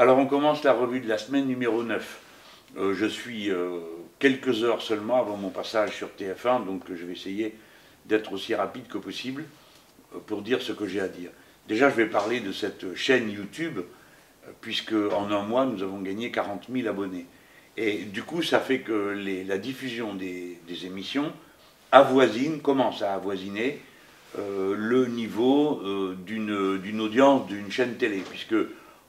Alors on commence la revue de la semaine numéro 9. Euh, je suis euh, quelques heures seulement avant mon passage sur TF1, donc je vais essayer d'être aussi rapide que possible euh, pour dire ce que j'ai à dire. Déjà, je vais parler de cette chaîne YouTube, puisque en un mois, nous avons gagné 40 000 abonnés. Et du coup, ça fait que la diffusion des, émissions avoisine, commence à avoisiner le niveau d'une audience d'une chaîne télé, puisque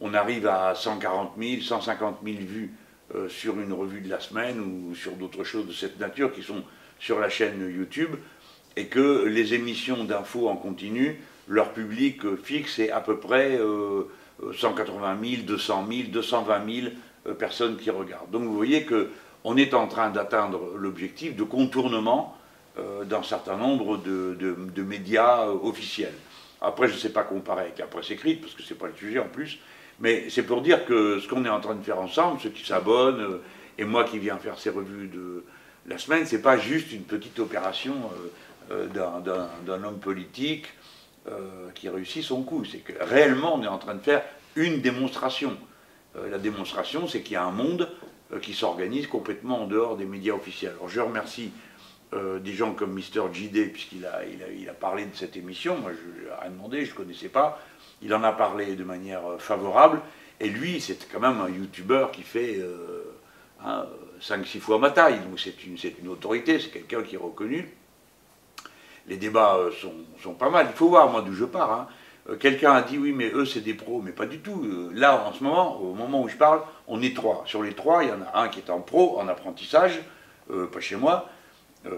on arrive à 140 000, 150 000 vues euh, sur une revue de la semaine ou sur d'autres choses de cette nature qui sont sur la chaîne YouTube, et que les émissions d'infos en continu, leur public fixe est à peu près 180 000, 200 000, 220 000 personnes qui regardent. Donc vous voyez qu'on est en train d'atteindre l'objectif de contournement euh, d'un certain nombre de, médias euh, officiels. Après, je ne sais pas comparer avec la presse écrite, parce que ce n'est pas le sujet en plus, mais c'est pour dire que ce qu'on est en train de faire ensemble, ceux qui s'abonnent, euh, et moi qui viens faire ces revues de la semaine, c'est pas juste une petite opération euh, euh, d'un homme politique qui réussit son coup. C'est que réellement, on est en train de faire une démonstration. la démonstration, c'est qu'il y a un monde qui s'organise complètement en dehors des médias officiels. Alors je remercie des gens comme Mister JD, puisqu'il a, a, parlé de cette émission. Moi, je n'ai rien demandé, je ne connaissais pas. Il en a parlé de manière euh, favorable. Et lui, c'est quand même un youtubeur qui fait 5-6 euh, hein, fois ma taille. Donc c'est une, autorité, c'est quelqu'un qui est reconnu. Les débats euh, sont, pas mal. Il faut voir, moi, d'où je pars. Hein. Quelqu'un a dit oui, mais eux, c'est des pros. Mais pas du tout. Là, en ce moment, au moment où je parle, on est trois. Sur les trois, il y en a un qui est en pro, en apprentissage, pas chez moi,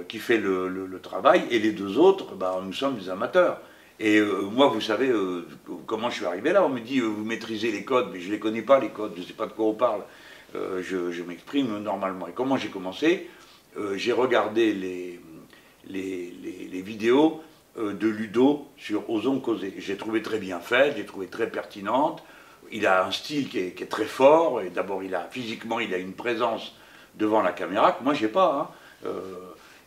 qui fait le, travail. Et les deux autres, bah, nous sommes des amateurs. Et euh, moi, vous savez euh, comment je suis arrivé là. On me dit, euh, vous maîtrisez les codes, mais je ne les connais pas, les codes, je ne sais pas de quoi on parle. je, m'exprime normalement. Et comment j'ai commencé? J'ai regardé les, vidéos de Ludo sur Osons causer. J'ai trouvé très bien fait, j'ai trouvé très pertinente. Il a un style qui est, très fort. Et d'abord, il a physiquement, il a une présence devant la caméra que moi, j'ai pas. Hein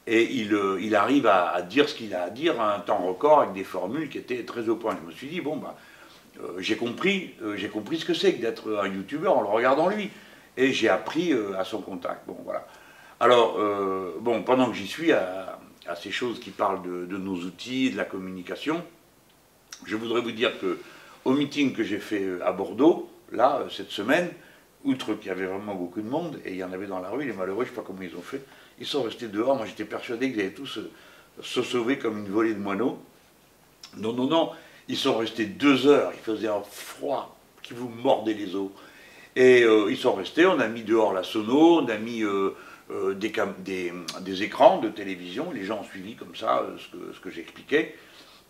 et il, euh, arrive à, dire ce qu'il a à dire à un temps record avec des formules qui étaient très au point. Je me suis dit, bon, bah, euh, j'ai compris, euh, compris ce que c'est que d'être un youtubeur en le regardant lui. Et j'ai appris à son contact. Bon, voilà. Alors, bon, pendant que j'y suis, à, ces choses qui parlent de, de, nos outils, de la communication, je voudrais vous dire que au meeting que j'ai fait à Bordeaux, là, cette semaine, outre qu'il y avait vraiment beaucoup de monde, et il y en avait dans la rue, les malheureux, je ne sais pas comment ils ont fait, ils sont restés dehors. Moi, j'étais persuadé qu'ils allaient tous se, sauver comme une volée de moineaux. Non, non, non. Ils sont restés deux heures. Il faisait un froid qui vous mordait les os. Et euh, ils sont restés. On a mis dehors la sono, on a mis euh, euh, des, des, écrans de télévision. Les gens ont suivi comme ça ce que, ce que j'expliquais.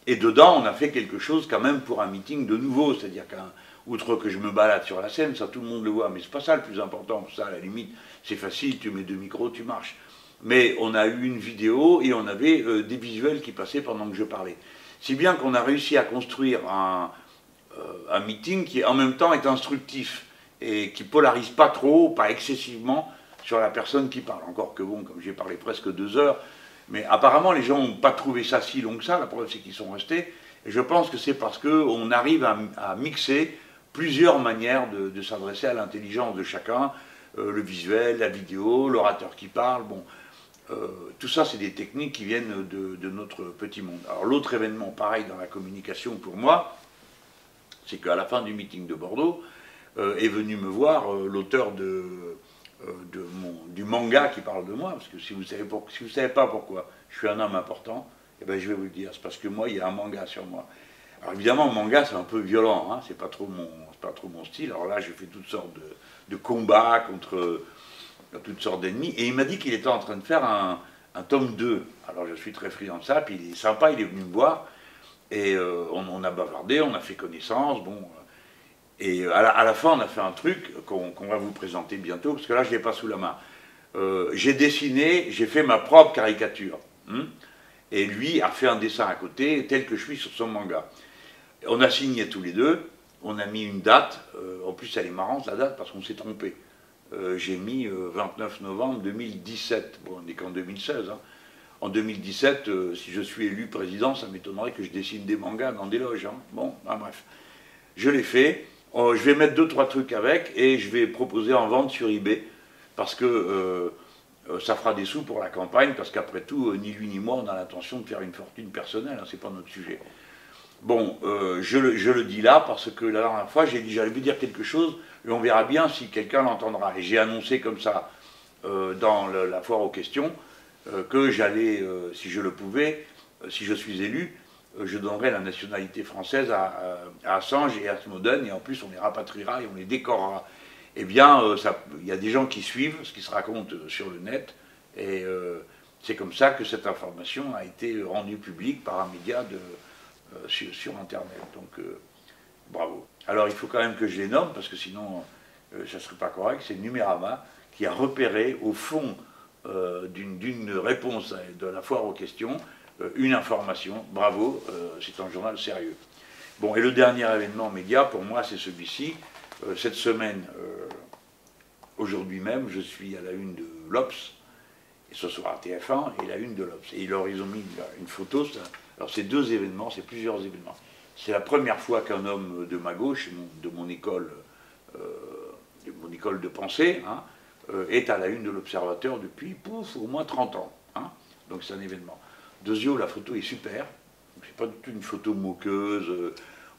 Et dedans, on a fait quelque chose quand même pour un meeting de nouveau. C'est-à-dire qu'un outre que je me balade sur la scène, ça tout le monde le voit, mais c'est pas ça le plus important. Ça, à la limite, c'est facile, tu mets deux micros, tu marches mais on a eu une vidéo et on avait euh, des visuels qui passaient pendant que je parlais. Si bien qu'on a réussi à construire un, euh, meeting qui en même temps est instructif et qui polarise pas trop, pas excessivement sur la personne qui parle. Encore que bon, comme j'ai parlé presque deux heures, mais apparemment les gens n'ont pas trouvé ça si long que ça, la preuve c'est qu'ils sont restés. Et je pense que c'est parce qu'on arrive à, mixer plusieurs manières de, s'adresser à l'intelligence de chacun, euh, le visuel, la vidéo, l'orateur qui parle, bon. Euh, tout ça, c'est des techniques qui viennent de, notre petit monde. Alors l'autre événement, pareil dans la communication pour moi, c'est qu'à la fin du meeting de Bordeaux, euh, est venu me voir euh, l'auteur du manga qui parle de moi, parce que si vous savez, si savez pas pourquoi je suis un homme important, eh ben, je vais vous le dire, c'est parce que moi, il y a un manga sur moi. Alors évidemment, manga, c'est un peu violent, hein, c'est pas, trop mon, style. Alors là, j'ai fait toutes sortes de combats contre toutes sortes d'ennemis. Et il m'a dit qu'il était en train de faire un, tome 2. Alors je suis très friand de ça, puis il est sympa, il est venu me voir, et euh, on, a bavardé, on a fait connaissance, bon. Et à la, fin, on a fait un truc qu'on va vous présenter bientôt, parce que là, je ne l'ai pas sous la main. Euh, j'ai dessiné, j'ai fait ma propre caricature. Hein, et lui a fait un dessin à côté, tel que je suis sur son manga. On a signé tous les deux, on a mis une date, euh, en plus elle est marrante la date parce qu'on s'est trompé. Euh, j'ai mis 29 euh, novembre 2017. Bon, on n'est qu'en 2016. Hein. En 2017, euh, si je suis élu président, ça m'étonnerait que je dessine des mangas dans des loges. Hein. Bon, bref. Je l'ai fait. euh, je vais mettre deux, trois trucs avec et je vais proposer en vente sur eBay parce que ça fera des sous pour la campagne parce qu'après tout, ni lui ni moi, on a l'intention de faire une fortune personnelle, hein, c'est pas notre sujet. Bon, je le, dis là parce que la dernière fois, j'ai dit j'allais vous dire quelque chose et on verra bien si quelqu'un l'entendra. Et j'ai annoncé comme ça dans la foire aux questions que j'allais, si je le pouvais, si je suis élu, euh, je donnerai la nationalité française à, Assange et à Snowden, et en plus on les rapatriera et on les décorera. Eh bien, euh, il y a des gens qui suivent ce qui se raconte euh, sur le net, et c'est comme ça que cette information a été rendue publique par un média de, sur, Internet. Donc, bravo. Alors, il faut quand même que je les nomme, parce que sinon, ça ne serait pas correct. C'est Numérama qui a repéré, au fond d'une réponse de la foire aux questions, euh, une information, bravo, euh, c'est un journal sérieux. Bon, et le dernier événement média, pour moi, c'est celui-ci. Euh, cette semaine, aujourd'hui même, je suis à la une de l'Obs, et ce soir à TF1, et la une de l'Obs. Et alors, ils ont mis une photo, alors c'est deux événements, c'est plusieurs événements. C'est la première fois qu'un homme de ma gauche, de mon école, de mon école de pensée, hein, est à la une de l'Observateur depuis, pouf, au moins 30 ans. Hein. Donc c'est un événement. Deuxièmement, la photo est super. C'est pas du tout une photo moqueuse euh,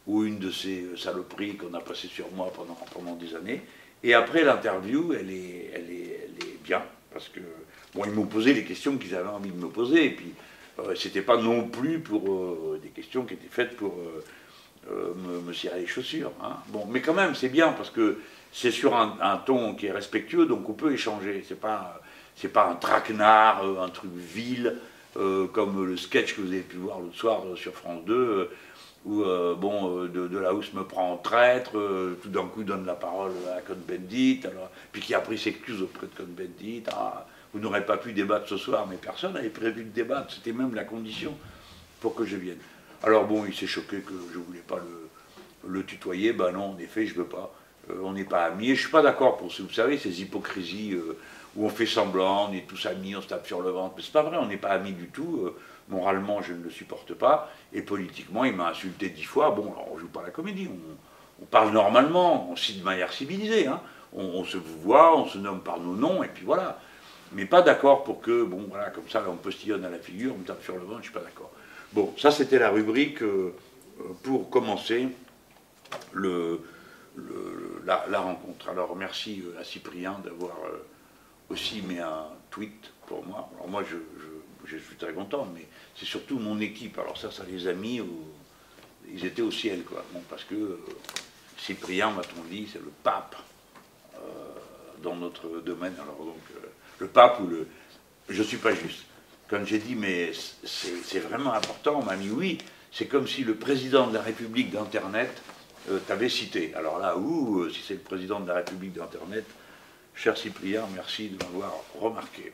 ou une de ces euh, saloperies qu'on a passées sur moi pendant, pendant des années. Et après l'interview, elle est, elle, est, elle est bien, parce que, bon, ils m'ont posé les questions qu'ils avaient envie de me poser, et puis euh, c'était pas non plus pour des questions qui étaient faites pour me, me, cirer les chaussures. Hein. Bon, mais quand même, c'est bien, parce que c'est sur un, un, ton qui est respectueux, donc on peut échanger. C'est pas, c'est pas un traquenard, un truc vil. Euh, comme le sketch que vous avez pu voir l'autre soir euh, sur France 2, euh, où bon, de, de, la housse me prend en traître, tout d'un coup donne la parole à Cohn-Bendit, puis qui a pris s'excuse auprès de Cohn-Bendit. Ah, vous n'aurez pas pu débattre ce soir, mais personne n'avait prévu de débattre, c'était même la condition pour que je vienne. Alors bon, il s'est choqué que je ne voulais pas le, le, tutoyer, ben non, en effet, je ne veux pas. On n'est pas amis, et je ne suis pas d'accord pour, vous savez, ces hypocrisies où on fait semblant, on est tous amis, on se tape sur le ventre. Mais c'est pas vrai, on n'est pas amis du tout. Euh, moralement, je ne le supporte pas. Et politiquement, il m'a insulté dix fois. Bon, alors on joue pas la comédie, on, parle normalement, on cite de manière civilisée. Hein. On, se voit, on se nomme par nos noms, et puis voilà. Mais pas d'accord pour que, bon, voilà, comme ça, on postillonne à la figure, on me tape sur le ventre, je suis pas d'accord. Bon, ça c'était la rubrique euh, pour commencer le, la, rencontre. Alors merci euh, à Cyprien d'avoir aussi met un tweet pour moi. Alors moi, je, suis très content, mais c'est surtout mon équipe. Alors ça, ça les a mis, ils étaient au ciel, quoi. Parce que euh, Cyprien, m'a-t-on dit, c'est le pape euh, dans notre domaine. Alors donc, euh, le pape ou le... Je ne suis pas juste. Quand j'ai dit, mais c'est vraiment important, on m'a dit oui, c'est comme si le président de la République d'Internet t'avait cité. Alors là, ouh, si c'est le président de la République d'Internet, Cher Cyprien, merci de m'avoir remarqué.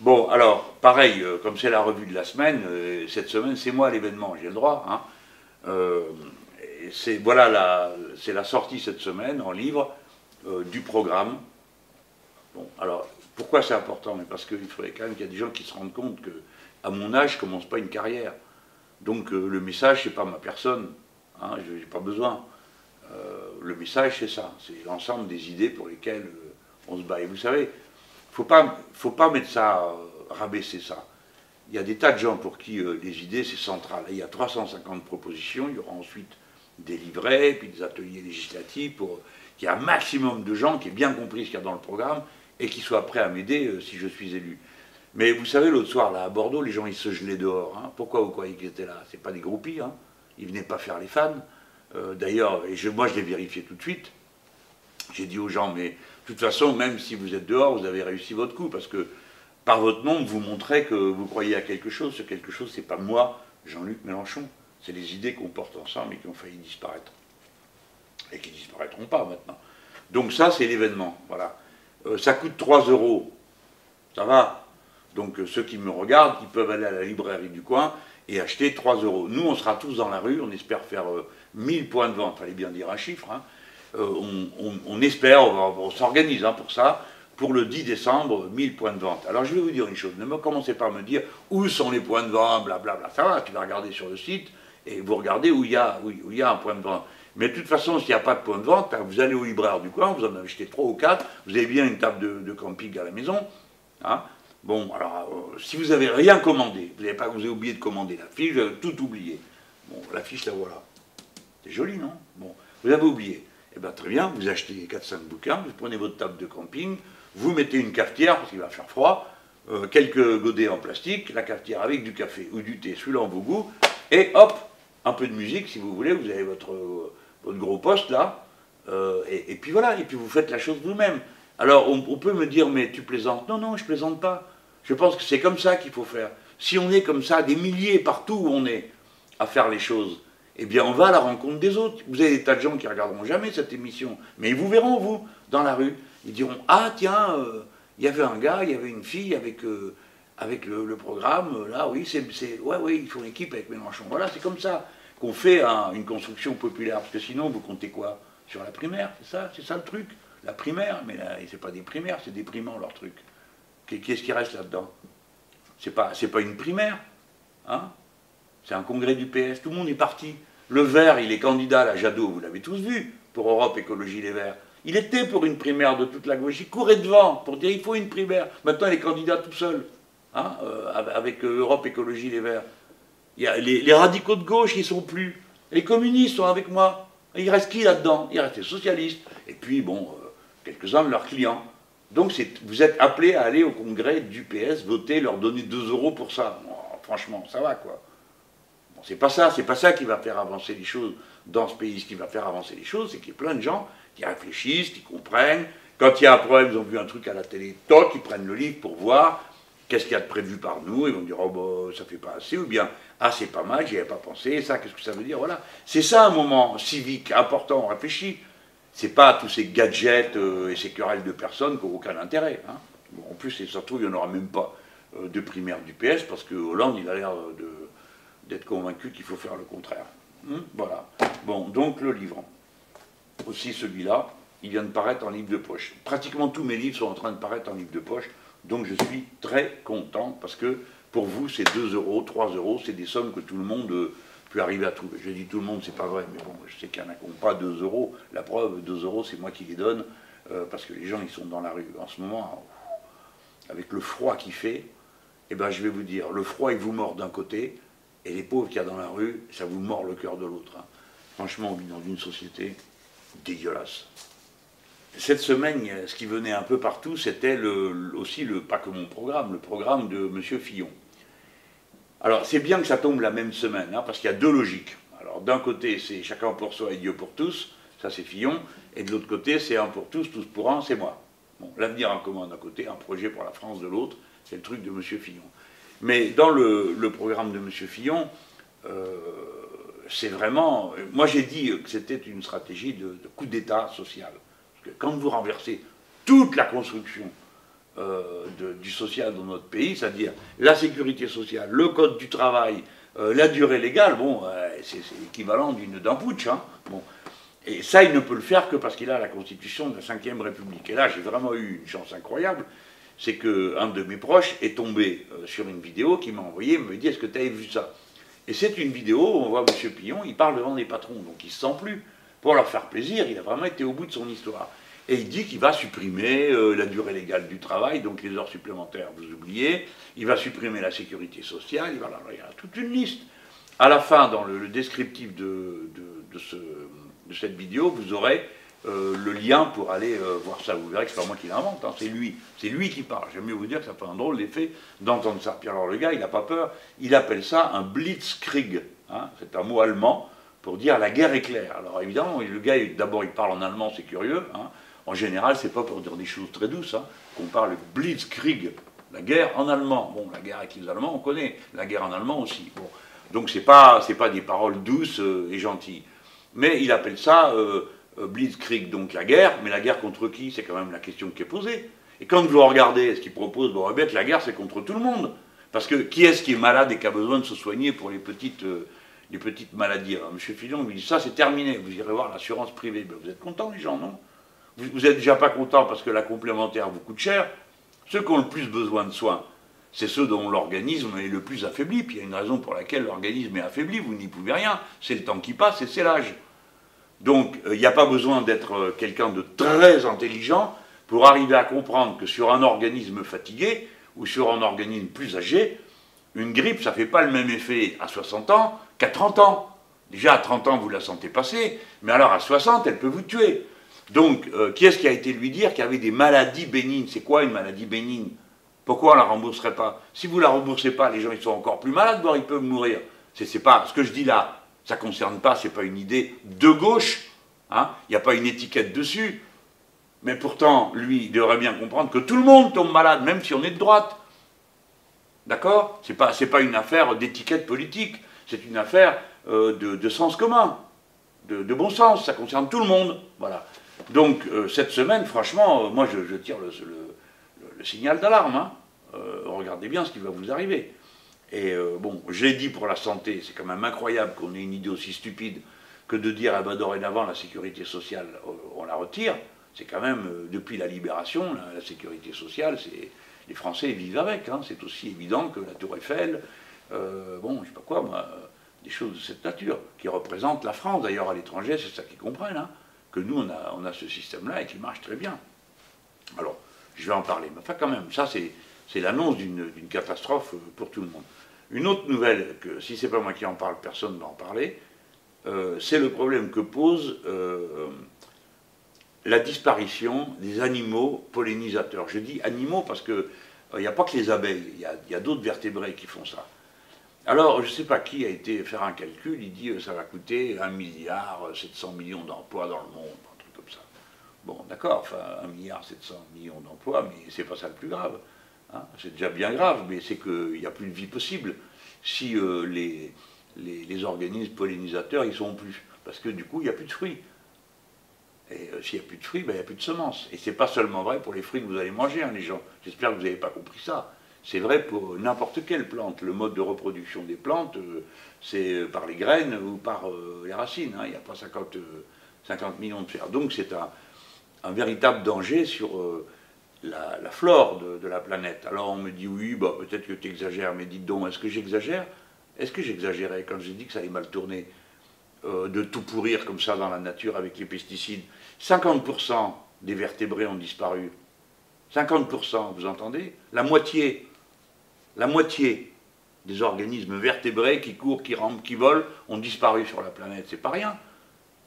Bon, alors, pareil, euh, comme c'est la revue de la semaine, euh, cette semaine, c'est moi l'événement, j'ai le droit. Hein. Euh, c'est voilà, c'est la sortie cette semaine en livre du programme. Bon, alors, pourquoi c'est important? Mais parce qu'il faudrait quand même qu'il y ait des gens qui se rendent compte que, à mon âge, je commence pas une carrière. Donc, le message, c'est pas ma personne. Hein, je n'ai pas besoin. Le message, c'est ça. C'est l'ensemble des idées pour lesquelles on se bat. Et vous savez, il faut pas, faut pas mettre ça, euh, rabaisser ça. Il y a des tas de gens pour qui euh, les idées, c'est central. il y a 350 propositions, il y aura ensuite des livrets, puis des ateliers législatifs pour qu'il y ait un maximum de gens qui aient bien compris ce qu'il y a dans le programme et qui soient prêts à m'aider euh, si je suis élu. Mais vous savez, l'autre soir, là, à Bordeaux, les gens, ils se gelaient dehors. Hein. Pourquoi vous croyez qu'ils étaient là? C'est pas des groupies, hein. Ils venaient pas faire les fans. D'ailleurs, et moi, je l'ai vérifié tout de suite. J'ai dit aux gens, mais de toute façon, même si vous êtes dehors, vous avez réussi votre coup, parce que par votre nom, vous montrez que vous croyez à quelque chose. Ce quelque chose, c'est pas moi, Jean-Luc Mélenchon. C'est les idées qu'on porte ensemble et qui ont failli disparaître. Et qui disparaîtront pas maintenant. Donc ça, c'est l'événement. Voilà. Euh, ça coûte 3 euros. Ça va. Donc euh, ceux qui me regardent, ils peuvent aller à la librairie du coin et acheter 3 euros. Nous, on sera tous dans la rue. On espère faire 1000 euh, points de vente. Fallait bien dire un chiffre. Hein. Euh, on, espère, on, s'organise hein, pour ça, pour le 10 décembre, 1000 points de vente. Alors je vais vous dire une chose, ne me commencez pas à me dire où sont les points de vente, blablabla. Ça va, tu vas regarder sur le site et vous regardez où il y a, où, il y a un point de vente. Mais de toute façon, s'il n'y a pas de point de vente, vous allez au libraire du coin, vous en achetez trois ou quatre, vous avez bien une table de, camping à la maison. Hein. Bon, alors, euh, si vous n'avez rien commandé, vous n'avez pas, vous avez oublié de commander la fiche, vous avez tout oublié. Bon, la fiche, la voilà. C'est joli, non? Bon, vous avez oublié. Eh bien, très bien, vous achetez 4-5 bouquins, vous prenez votre table de camping, vous mettez une cafetière, parce qu'il va faire froid, euh, quelques godets en plastique, la cafetière avec du café ou du thé, suivant vos goûts, et hop, un peu de musique si vous voulez, vous avez votre, votre gros poste là, euh, et, puis voilà, et puis vous faites la chose vous-même. Alors on, on, peut me dire, mais tu plaisantes? Non, non, je plaisante pas. Je pense que c'est comme ça qu'il faut faire. Si on est comme ça, des milliers partout où on est, à faire les choses, eh bien on va à la rencontre des autres. Vous avez des tas de gens qui regarderont jamais cette émission, mais ils vous verront, vous, dans la rue. Ils diront, ah tiens, euh, il y avait un gars, il y avait une fille avec, euh, le, programme, là, oui, c'est, ouais, oui, ils font équipe avec Mélenchon. Voilà, c'est comme ça qu'on fait une construction populaire, parce que sinon, vous comptez quoi Sur la primaire, c'est ça, c'est ça le truc. La primaire, mais c'est pas des primaires, c'est déprimant leur truc. Qu'est-ce qui reste là-dedans? C'est pas, pas une primaire, hein? C'est un congrès du PS, tout le monde est parti. Le vert, il est candidat à Jadot, vous l'avez tous vu, pour Europe Écologie Les Verts. Il était pour une primaire de toute la gauche. Il courait devant pour dire il faut une primaire. Maintenant, il est candidat tout seul, hein, euh, avec euh, Europe Écologie Les Verts. Il y a les, radicaux de gauche, ils sont plus. Les communistes sont avec moi. Il reste qui là-dedans? Il reste les socialistes. Et puis, bon, euh, quelques-uns de leurs clients. Donc, vous êtes appelés à aller au congrès du PS, voter, leur donner 2 euros pour ça. franchement, ça va, quoi. C'est pas ça, c'est pas ça qui va faire avancer les choses dans ce pays. Ce qui va faire avancer les choses, c'est qu'il y a plein de gens qui réfléchissent, qui comprennent. Quand il y a un problème, ils ont vu un truc à la télé, toc, ils prennent le livre pour voir qu'est-ce qu'il y a de prévu par nous, ils vont dire, oh bah, ça fait pas assez, ou bien, ah c'est pas mal, j'y avais pas pensé, ça, qu'est-ce que ça veut dire, voilà. C'est ça un moment civique important, on réfléchit. C'est pas tous ces gadgets euh, et ces querelles de personnes qui n'ont aucun intérêt. Hein. en plus, ça se trouve, il n'y en aura même pas euh, de primaire du PS, parce que Hollande, il a l'air d'être convaincu qu'il faut faire le contraire. Hein, voilà. Bon, donc le livre aussi celui-là, il vient de paraître en livre de poche. Pratiquement tous mes livres sont en train de paraître en livre de poche, donc je suis très content parce que pour vous, c'est 2 euros, 3 euros, c'est des sommes que tout le monde euh, peut arriver à trouver. Je dis tout le monde, c'est pas vrai, mais bon, je sais qu'il y en a qui pas 2 euros. La preuve, 2 euros, c'est moi qui les donne, euh, parce que les gens, ils sont dans la rue. En ce moment, avec le froid qu'il fait, eh ben, je vais vous dire, le froid, il vous mord d'un côté, et les pauvres qu'il y a dans la rue, ça vous mord le cœur de l'autre. Hein. Franchement, on vit dans une société dégueulasse. Cette semaine, ce qui venait un peu partout, c'était aussi, le, pas que mon programme, le programme de M. Fillon. Alors, c'est bien que ça tombe la même semaine, hein, parce qu'il y a deux logiques. Alors, d'un côté, c'est chacun pour soi et Dieu pour tous, ça c'est Fillon, et de l'autre côté, c'est un pour tous, tous pour un, c'est moi. Bon, l'avenir en commun d'un côté, un projet pour la France de l'autre, c'est le truc de M. Fillon. Mais dans le, programme de M. Fillon, euh, c'est vraiment. Moi, j'ai dit que c'était une stratégie de, coup d'État social. Parce que quand vous renversez toute la construction euh, du social dans notre pays, c'est-à-dire la sécurité sociale, le code du travail, euh, la durée légale, bon, c'est l'équivalent d'une d'un putsch. Hein, bon. Et ça, il ne peut le faire que parce qu'il a la constitution de la Ve République. Et là, j'ai vraiment eu une chance incroyable, c'est qu'un de mes proches est tombé sur une vidéo qui m'a envoyé, me dit, est-ce que tu avais vu ça? Et c'est une vidéo où on voit M. Pillon, il parle devant des patrons, donc il ne se sent plus. Pour leur faire plaisir, il a vraiment été au bout de son histoire. Et il dit qu'il va supprimer euh, la durée légale du travail, donc les heures supplémentaires, vous oubliez. Il va supprimer la sécurité sociale. Il, va, il y a toute une liste. À la fin, dans le, descriptif de, de cette vidéo, vous aurez euh, le lien pour aller euh, voir ça. Vous verrez que c'est pas moi qui l'invente, hein, c'est lui. C'est lui qui parle. J'aime mieux vous dire que ça fait un drôle d'effet d'entendre ça. Puis alors le gars, il n'a pas peur. Il appelle ça un blitzkrieg. Hein. c'est un mot allemand pour dire la guerre éclair. Alors évidemment, le gars, d'abord, il parle en allemand, c'est curieux. Hein. En général, c'est pas pour dire des choses très douces qu'on parle blitzkrieg, la guerre en allemand. Bon, la guerre avec les Allemands, on connaît. La guerre en allemand aussi. Bon. Donc c'est pas, pas des paroles douces euh, et gentilles. Mais il appelle ça Blitzkrieg, donc la guerre, mais la guerre contre qui C'est quand même la question qui est posée. Et quand vous regardez ce qu'il propose, bon, eh la guerre c'est contre tout le monde. Parce que qui est-ce qui est malade et qui a besoin de se soigner pour les petites, euh, les petites maladies Alors, M. Fillon lui dit ça c'est terminé, vous irez voir l'assurance privée. Ben, vous êtes contents les gens, non Vous n'êtes déjà pas contents parce que la complémentaire vous coûte cher. Ceux qui ont le plus besoin de soins, c'est ceux dont l'organisme est le plus affaibli. Puis il y a une raison pour laquelle l'organisme est affaibli, vous n'y pouvez rien. C'est le temps qui passe et c'est l'âge. Donc, il n'y a pas besoin d'être quelqu'un de très intelligent pour arriver à comprendre que sur un organisme fatigué ou sur un organisme plus âgé, une grippe, ça ne fait pas le même effet à 60 ans qu'à 30 ans. Déjà, à 30 ans, vous la sentez passer, mais alors à 60, elle peut vous tuer. Donc, euh, qui est-ce qui a été lui dire qu'il y avait des maladies bénignes? C'est quoi une maladie bénigne? Pourquoi on ne la rembourserait pas? Si vous ne la remboursez pas, les gens ils sont encore plus malades, voire ils peuvent mourir. C'est pas ce que je dis là. Ça ne concerne pas, c'est pas une idée de gauche. Hein. Il n'y a pas une étiquette dessus. Mais pourtant, lui, il devrait bien comprendre que tout le monde tombe malade, même si on est de droite. D'accord? Ce n'est pas, pas une affaire d'étiquette politique, c'est une affaire euh, de, sens commun, de, bon sens, ça concerne tout le monde. Voilà. Donc, euh, cette semaine, franchement, euh, moi, je, tire le, signal d'alarme. Hein. regardez bien ce qui va vous arriver. Et bon, j'ai dit pour la santé, c'est quand même incroyable qu'on ait une idée aussi stupide que de dire, ah ben, dorénavant, la sécurité sociale, on la retire c'est quand même, euh, depuis la libération, la, sécurité sociale, c'est les Français vivent avec. Hein. c'est aussi évident que la Tour Eiffel, euh, bon, je sais pas quoi, moi, des choses de cette nature, qui représentent la France. D'ailleurs, à l'étranger, c'est ça qu'ils comprennent, hein, que nous, on a ce système-là et qui marche très bien. Alors, je vais en parler. Mais enfin, quand même, ça, c'est l'annonce d'une catastrophe pour tout le monde. Une autre nouvelle, que si c'est pas moi qui en parle, personne ne va en parler, euh, c'est le problème que pose la disparition des animaux pollinisateurs. Je dis animaux parce qu'il il euh, n'y a pas que les abeilles, il y a, d'autres vertébrés qui font ça. Alors, je ne sais pas qui a été faire un calcul, il dit que euh, ça va coûter 1 milliard 700 millions d'emplois dans le monde, un truc comme ça. Bon, d'accord, enfin, 1 milliard 700 millions d'emplois, mais c'est pas ça le plus grave. Hein. C'est déjà bien grave, mais c'est qu'il n'y a plus de vie possible si euh, les, les, organismes pollinisateurs, ils sont plus. Parce que du coup, il n'y a plus de fruits. Et euh, s'il n'y a plus de fruits, ben, il n'y a plus de semences. Et ce n'est pas seulement vrai pour les fruits que vous allez manger, hein, les gens. J'espère que vous n'avez pas compris ça. C'est vrai pour n'importe quelle plante. Le mode de reproduction des plantes, euh, c'est euh, par les graines ou par les racines. Hein. Il n'y a pas 50, 50, millions de fer. Donc c'est un, véritable danger sur la, flore de, la planète. Alors on me dit oui, bah, peut-être que tu exagères, mais dites donc, est-ce que j'exagère? Est-ce que j'exagérais quand j'ai dit que ça allait mal tourner de tout pourrir comme ça dans la nature avec les pesticides? 50% des vertébrés ont disparu. 50%, vous entendez? La moitié, la moitié des organismes vertébrés qui courent, qui rampent, qui volent ont disparu sur la planète. C'est pas rien.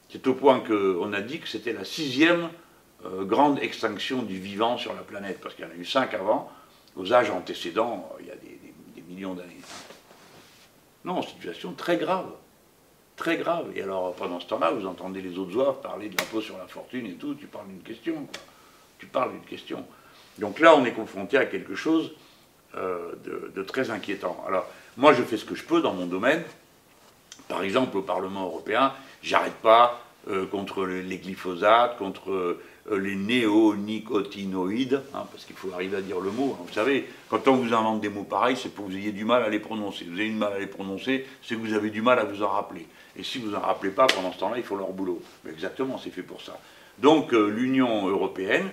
C'est au point qu'on a dit que c'était la sixième euh, grande extinction du vivant sur la planète, parce qu'il y en a eu cinq avant, aux âges antécédents, il y a des, millions d'années. Non, situation très grave très grave. Et alors, pendant ce temps-là, vous entendez les autres oies parler de l'impôt sur la fortune et tout, tu parles d'une question. Tu parles d'une question. Donc là, on est confronté à quelque chose euh, de, très inquiétant. Alors, moi, je fais ce que je peux dans mon domaine. Par exemple, au Parlement européen, j'arrête pas euh, contre les glyphosates, contre euh, les néonicotinoïdes, hein, parce qu'il faut arriver à dire le mot. Hein. Vous savez, quand on vous invente des mots pareils, c'est pour que vous ayez du mal à les prononcer. Vous avez du mal à les prononcer, c'est que vous avez du mal à vous en rappeler. Et si vous en rappelez pas, pendant ce temps-là, ils font leur boulot. Exactement, c'est fait pour ça. Donc euh, l'Union européenne,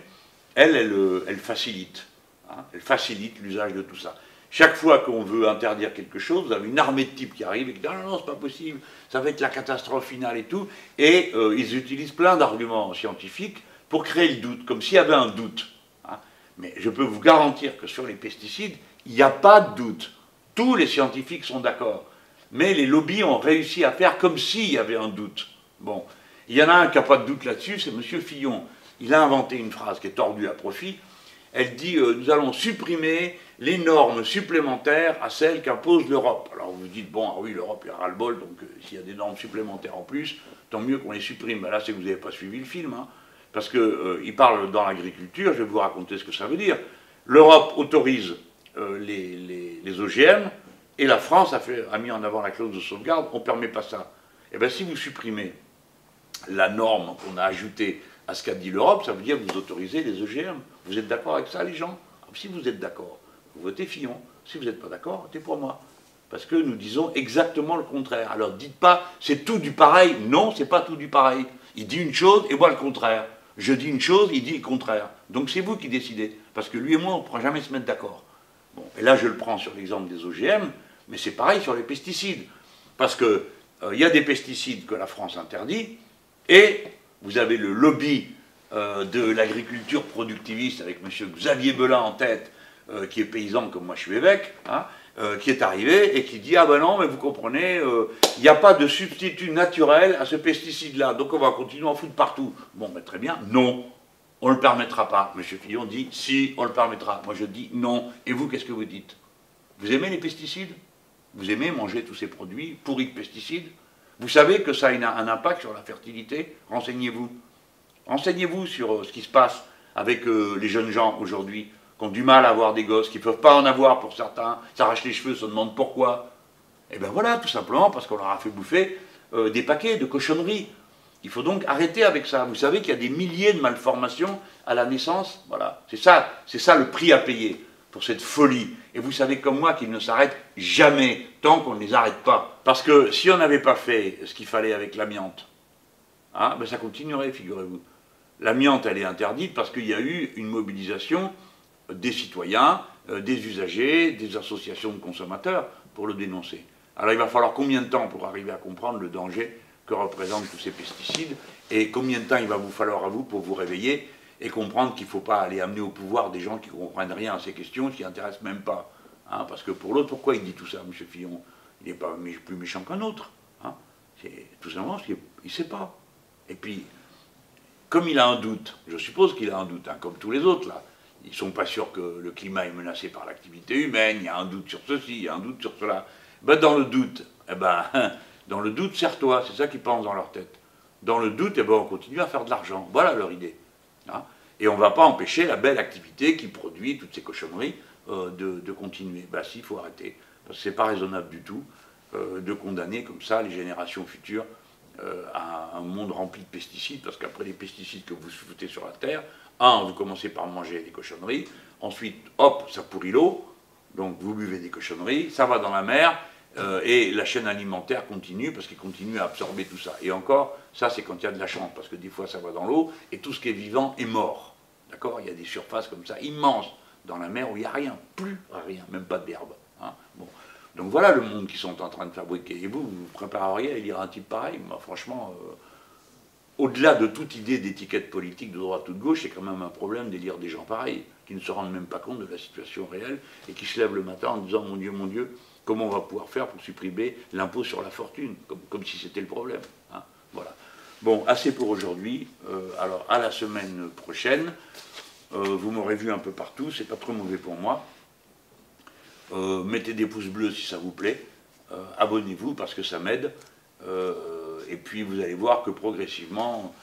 elle, elle, euh, facilite. Hein, elle facilite l'usage de tout ça. Chaque fois qu'on veut interdire quelque chose, vous avez une armée de types qui arrivent et qui disent non, non, non, c'est pas possible, ça va être la catastrophe finale et tout. Et ils utilisent plein d'arguments scientifiques pour créer le doute, comme s'il y avait un doute. Hein. Mais je peux vous garantir que sur les pesticides, il n'y a pas de doute. Tous les scientifiques sont d'accord. Mais les lobbies ont réussi à faire comme s'il y avait un doute. Bon, il y en a un qui n'a pas de doute là-dessus, c'est M. Fillon. Il a inventé une phrase qui est tordue à profit. Elle dit euh, Nous allons supprimer les normes supplémentaires à celles qu'impose l'Europe. Alors vous vous dites Bon, ah oui, l'Europe, il y a ras-le-bol, donc euh, s'il y a des normes supplémentaires en plus, tant mieux qu'on les supprime. Ben là, c'est que vous n'avez pas suivi le film. Hein. Parce qu'il euh, parle dans l'agriculture, je vais vous raconter ce que ça veut dire. L'Europe autorise euh, les, OGM, et la France a, mis en avant la clause de sauvegarde, on ne permet pas ça. Eh bien si vous supprimez la norme qu'on a ajoutée à ce qu'a dit l'Europe, ça veut dire que vous autorisez les OGM. Vous êtes d'accord avec ça, les gens? Si vous êtes d'accord, vous votez Fillon. Si vous n'êtes pas d'accord, votez pour moi. Parce que nous disons exactement le contraire. Alors dites pas, c'est tout du pareil. Non, c'est pas tout du pareil. Il dit une chose et moi le contraire. Je dis une chose, il dit le contraire. Donc c'est vous qui décidez. Parce que lui et moi, on ne pourra jamais se mettre d'accord. Bon, et là, je le prends sur l'exemple des OGM, mais c'est pareil sur les pesticides. Parce qu'il euh, y a des pesticides que la France interdit, Et vous avez le lobby euh, de l'agriculture productiviste avec M. Xavier Belin en tête, euh, qui est paysan comme moi je suis évêque, hein, euh, qui est arrivé et qui dit Ah ben non, mais vous comprenez, il n'y a pas de substitut naturel à ce pesticide-là, donc on va continuer à en foutre partout. Bon, ben très bien, non, on ne le permettra pas. M. Fillon dit Si, on le permettra. Moi je dis non. Et vous, qu'est-ce que vous dites? Vous aimez les pesticides? Vous aimez manger tous ces produits pourris de pesticides? Vous savez que ça a un impact sur la fertilité? Renseignez-vous. Renseignez-vous sur euh, ce qui se passe avec euh, les jeunes gens aujourd'hui qui ont du mal à avoir des gosses, qui ne peuvent pas en avoir pour certains, s'arrachent les cheveux, se demandent pourquoi. Eh bien voilà, tout simplement parce qu'on leur a fait bouffer euh, des paquets de cochonneries. Il faut donc arrêter avec ça. Vous savez qu'il y a des milliers de malformations à la naissance. Voilà, c'est ça, c'est ça le prix à payer pour cette folie. Et vous savez comme moi qu'ils ne s'arrêtent jamais tant qu'on ne les arrête pas. Parce que si on n'avait pas fait ce qu'il fallait avec l'amiante, hein, ben ça continuerait, figurez-vous. L'amiante, elle est interdite parce qu'il y a eu une mobilisation des citoyens, euh, des usagers, des associations de consommateurs pour le dénoncer. Alors il va falloir combien de temps pour arriver à comprendre le danger que représentent tous ces pesticides et combien de temps il va vous falloir à vous pour vous réveiller et comprendre qu'il ne faut pas aller amener au pouvoir des gens qui ne comprennent rien à ces questions, qui n'intéressent même pas. Hein, parce que pour l'autre, pourquoi il dit tout ça, M. Fillon? Il n'est pas plus méchant qu'un autre. Hein. C'est tout simplement parce qu'il ne sait pas. Et puis, comme il a un doute, je suppose qu'il a un doute, hein, comme tous les autres là, ils ne sont pas sûrs que le climat est menacé par l'activité humaine, il y a un doute sur ceci, il y a un doute sur cela. Ben, dans le doute, eh ben, dans le doute, serre-toi, c'est ça qu'ils pensent dans leur tête. Dans le doute, eh ben, on continue à faire de l'argent. Voilà leur idée. Hein. Et on ne va pas empêcher la belle activité qui produit toutes ces cochonneries euh, de, continuer. Ben si, il faut arrêter. Parce que ce n'est pas raisonnable du tout euh, de condamner comme ça les générations futures euh, à un monde rempli de pesticides, parce qu'après les pesticides que vous foutez sur la terre, un, vous commencez par manger des cochonneries, ensuite, hop, ça pourrit l'eau, donc vous buvez des cochonneries, ça va dans la mer, euh, et la chaîne alimentaire continue, parce qu'il continue à absorber tout ça. Et encore, ça c'est quand il y a de la chance, parce que des fois ça va dans l'eau, et tout ce qui est vivant est mort. D'accord? Il y a des surfaces comme ça, immenses, dans la mer où il n'y a rien, plus rien, même pas d'herbe. Hein bon. Donc voilà le monde qu'ils sont en train de fabriquer. Et vous, vous vous prépareriez à lire un type pareil? Moi, Franchement, euh, au-delà de toute idée d'étiquette politique de droite ou de gauche, c'est quand même un problème de lire des gens pareils, qui ne se rendent même pas compte de la situation réelle et qui se lèvent le matin en disant Mon Dieu, mon Dieu, comment on va pouvoir faire pour supprimer l'impôt sur la fortune Comme, si c'était le problème. Hein. voilà. Bon, assez pour aujourd'hui. Euh, alors, à la semaine prochaine. Euh, vous m'aurez vu un peu partout, c'est pas trop mauvais pour moi. Euh, mettez des pouces bleus si ça vous plaît. Abonnez-vous parce que ça m'aide. Et puis vous allez voir que progressivement,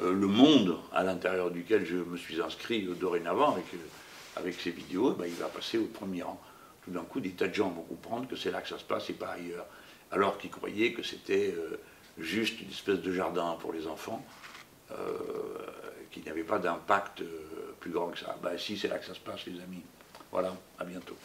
le monde à l'intérieur duquel je me suis inscrit dorénavant avec, avec ces vidéos, ben, il va passer au premier rang. Tout d'un coup, des tas de gens vont comprendre que c'est là que ça se passe et pas ailleurs. Alors qu'ils croyaient que c'était juste une espèce de jardin pour les enfants, qui n'avait pas d'impact plus grand que ça. Ben si, c'est là que ça se passe, les amis. Voilà, à bientôt.